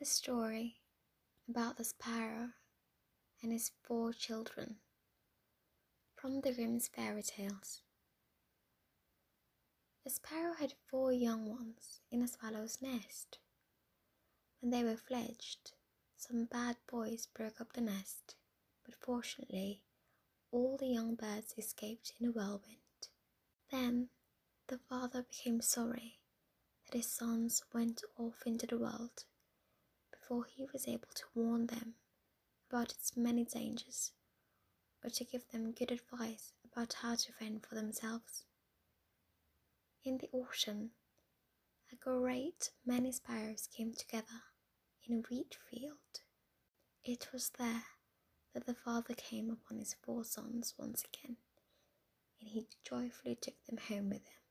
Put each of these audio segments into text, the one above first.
The story about the sparrow and his four children from the Grimm's fairy tales. The sparrow had four young ones in a swallow's nest. When they were fledged, some bad boys broke up the nest, but fortunately, all the young birds escaped in a whirlwind. Then the father became sorry that his sons went off into the world before he was able to warn them about its many dangers or to give them good advice about how to fend for themselves. In the autumn, a great many sparrows came together in a wheat field. It was there that the father came upon his four sons once again, and he joyfully took them home with him.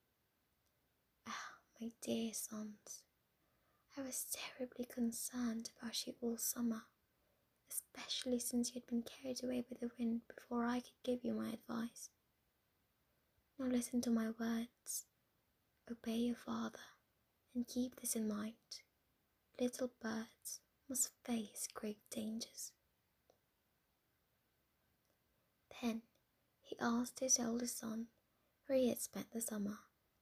Ah, my dear sons, I was terribly concerned about you all summer, especially since you had been carried away by the wind before I could give you my advice. Now listen to my words. Obey your father and keep this in mind. Little birds must face great dangers. Then he asked his eldest son where he had spent the summer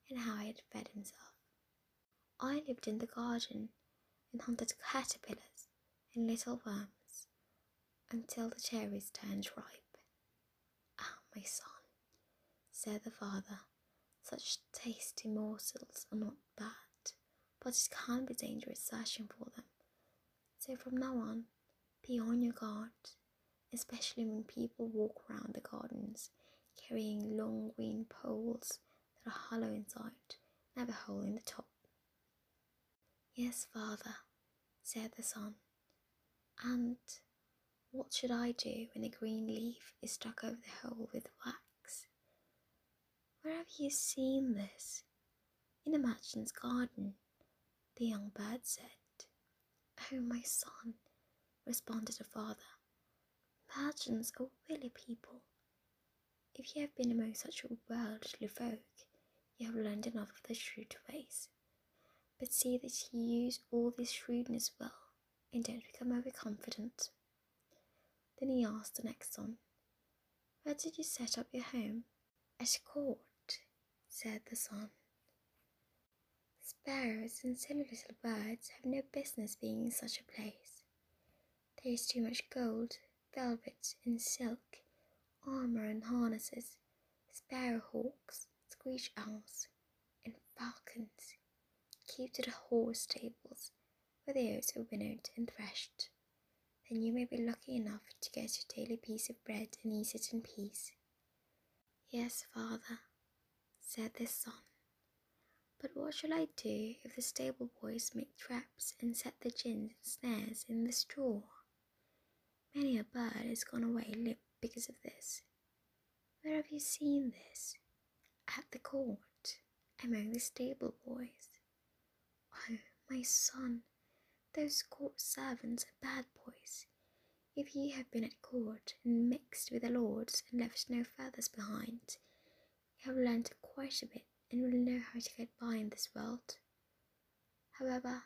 and how he had fed himself. I lived in the garden and hunted caterpillars and little worms until the cherries turned ripe. Ah, my son, said the father, such tasty morsels are not bad, but it can be dangerous searching for them. So from now on, be on your guard, especially when people walk around the gardens carrying long green poles that are hollow inside and have a hole in the top. Yes, father, said the son. And what should I do when a green leaf is stuck over the hole with wax? Where have you seen this? In a merchant's garden, the young bird said. Oh, my son, responded the father, merchants are wily people. If you have been among such worldly folk, you have learned enough of their shrewd ways but see that you use all this shrewdness well and don't become overconfident. Then he asked the next son, Where did you set up your home? At court, said the son. Sparrows and silly little birds have no business being in such a place. There is too much gold, velvet, and silk, armor and harnesses, sparrow hawks, screech owls, and falcons keep to the horse stables, where the oats are winnowed and threshed. Then you may be lucky enough to get your daily piece of bread and eat it in peace. Yes, father, said the son. But what shall I do if the stable boys make traps and set the gins and snares in the straw? Many a bird has gone away limp because of this. Where have you seen this? At the court, among the stable boys. My son, those court servants are bad boys. If ye have been at court and mixed with the lords and left no feathers behind, you have learned quite a bit and will know how to get by in this world. However,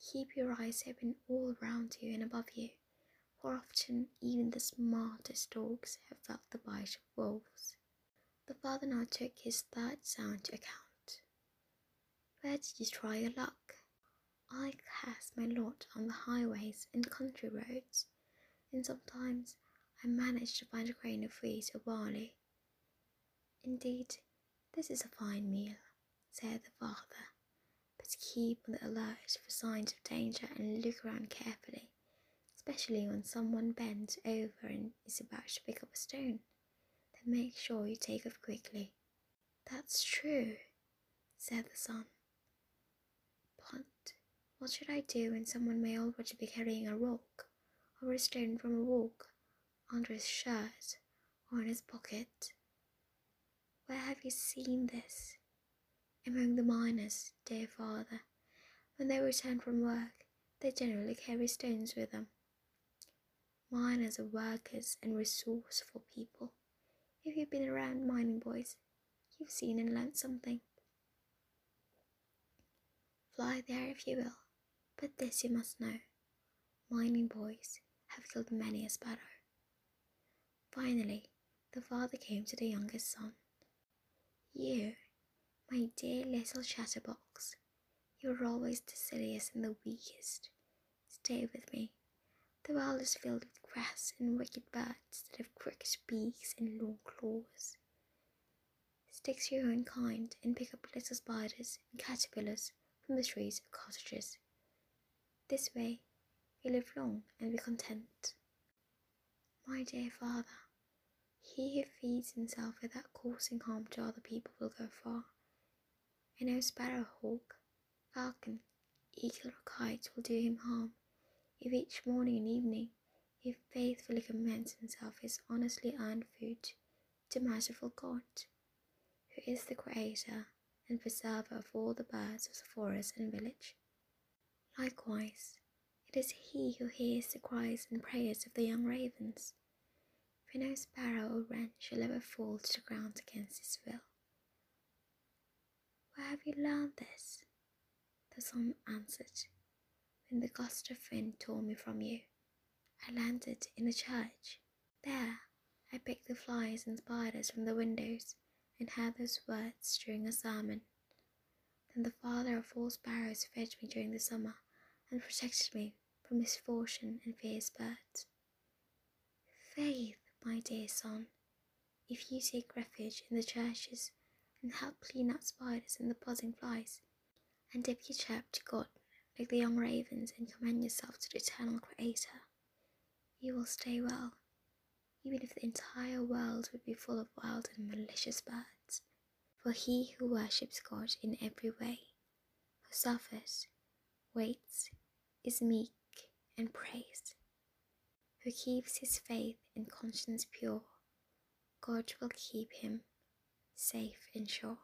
keep your eyes open all round you and above you, for often even the smartest dogs have felt the bite of wolves. The father now took his third son to account. Where did you try your luck? I cast my lot on the highways and country roads, and sometimes I manage to find a grain of wheat or barley. Indeed, this is a fine meal, said the father, but keep on the alert for signs of danger and look around carefully, especially when someone bends over and is about to pick up a stone. Then make sure you take off quickly. That's true, said the son. What should I do when someone may already be carrying a rock or a stone from a walk under his shirt or in his pocket? Where have you seen this? Among the miners, dear father. When they return from work, they generally carry stones with them. Miners are workers and resourceful people. If you've been around mining boys, you've seen and learnt something. Fly there if you will. But this you must know mining boys have killed many a sparrow. Finally, the father came to the youngest son. You, my dear little chatterbox, you're always the silliest and the weakest. Stay with me. The world is filled with grass and wicked birds that have crooked beaks and long claws. Stick to your own kind and pick up little spiders and caterpillars from the trees and cottages. This way you live long and be content. My dear father, he who feeds himself without causing harm to other people will go far. No sparrow, hawk, falcon, eagle, or kite will do him harm if each morning and evening he faithfully commends himself his honestly earned food to merciful God, who is the creator and preserver of all the birds of the forest and village. Likewise, it is he who hears the cries and prayers of the young ravens, for no sparrow or wren shall ever fall to the ground against his will. Where have you learned this? The son answered, When the gust of wind tore me from you, I landed in a church. There, I picked the flies and spiders from the windows and heard those words during a sermon. Then the father of all sparrows fed me during the summer and protected me from misfortune and fierce birds. Faith, my dear son, if you take refuge in the churches and help clean out spiders and the buzzing flies, and dip your chirp to God like the young ravens and commend yourself to the eternal Creator, you will stay well, even if the entire world would be full of wild and malicious birds. For he who worships God in every way, who suffers, waits, is meek, and prays, who keeps his faith and conscience pure, God will keep him safe and sure.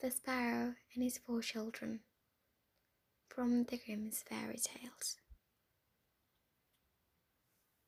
The Sparrow and His Four Children from the Grimm's Fairy Tales.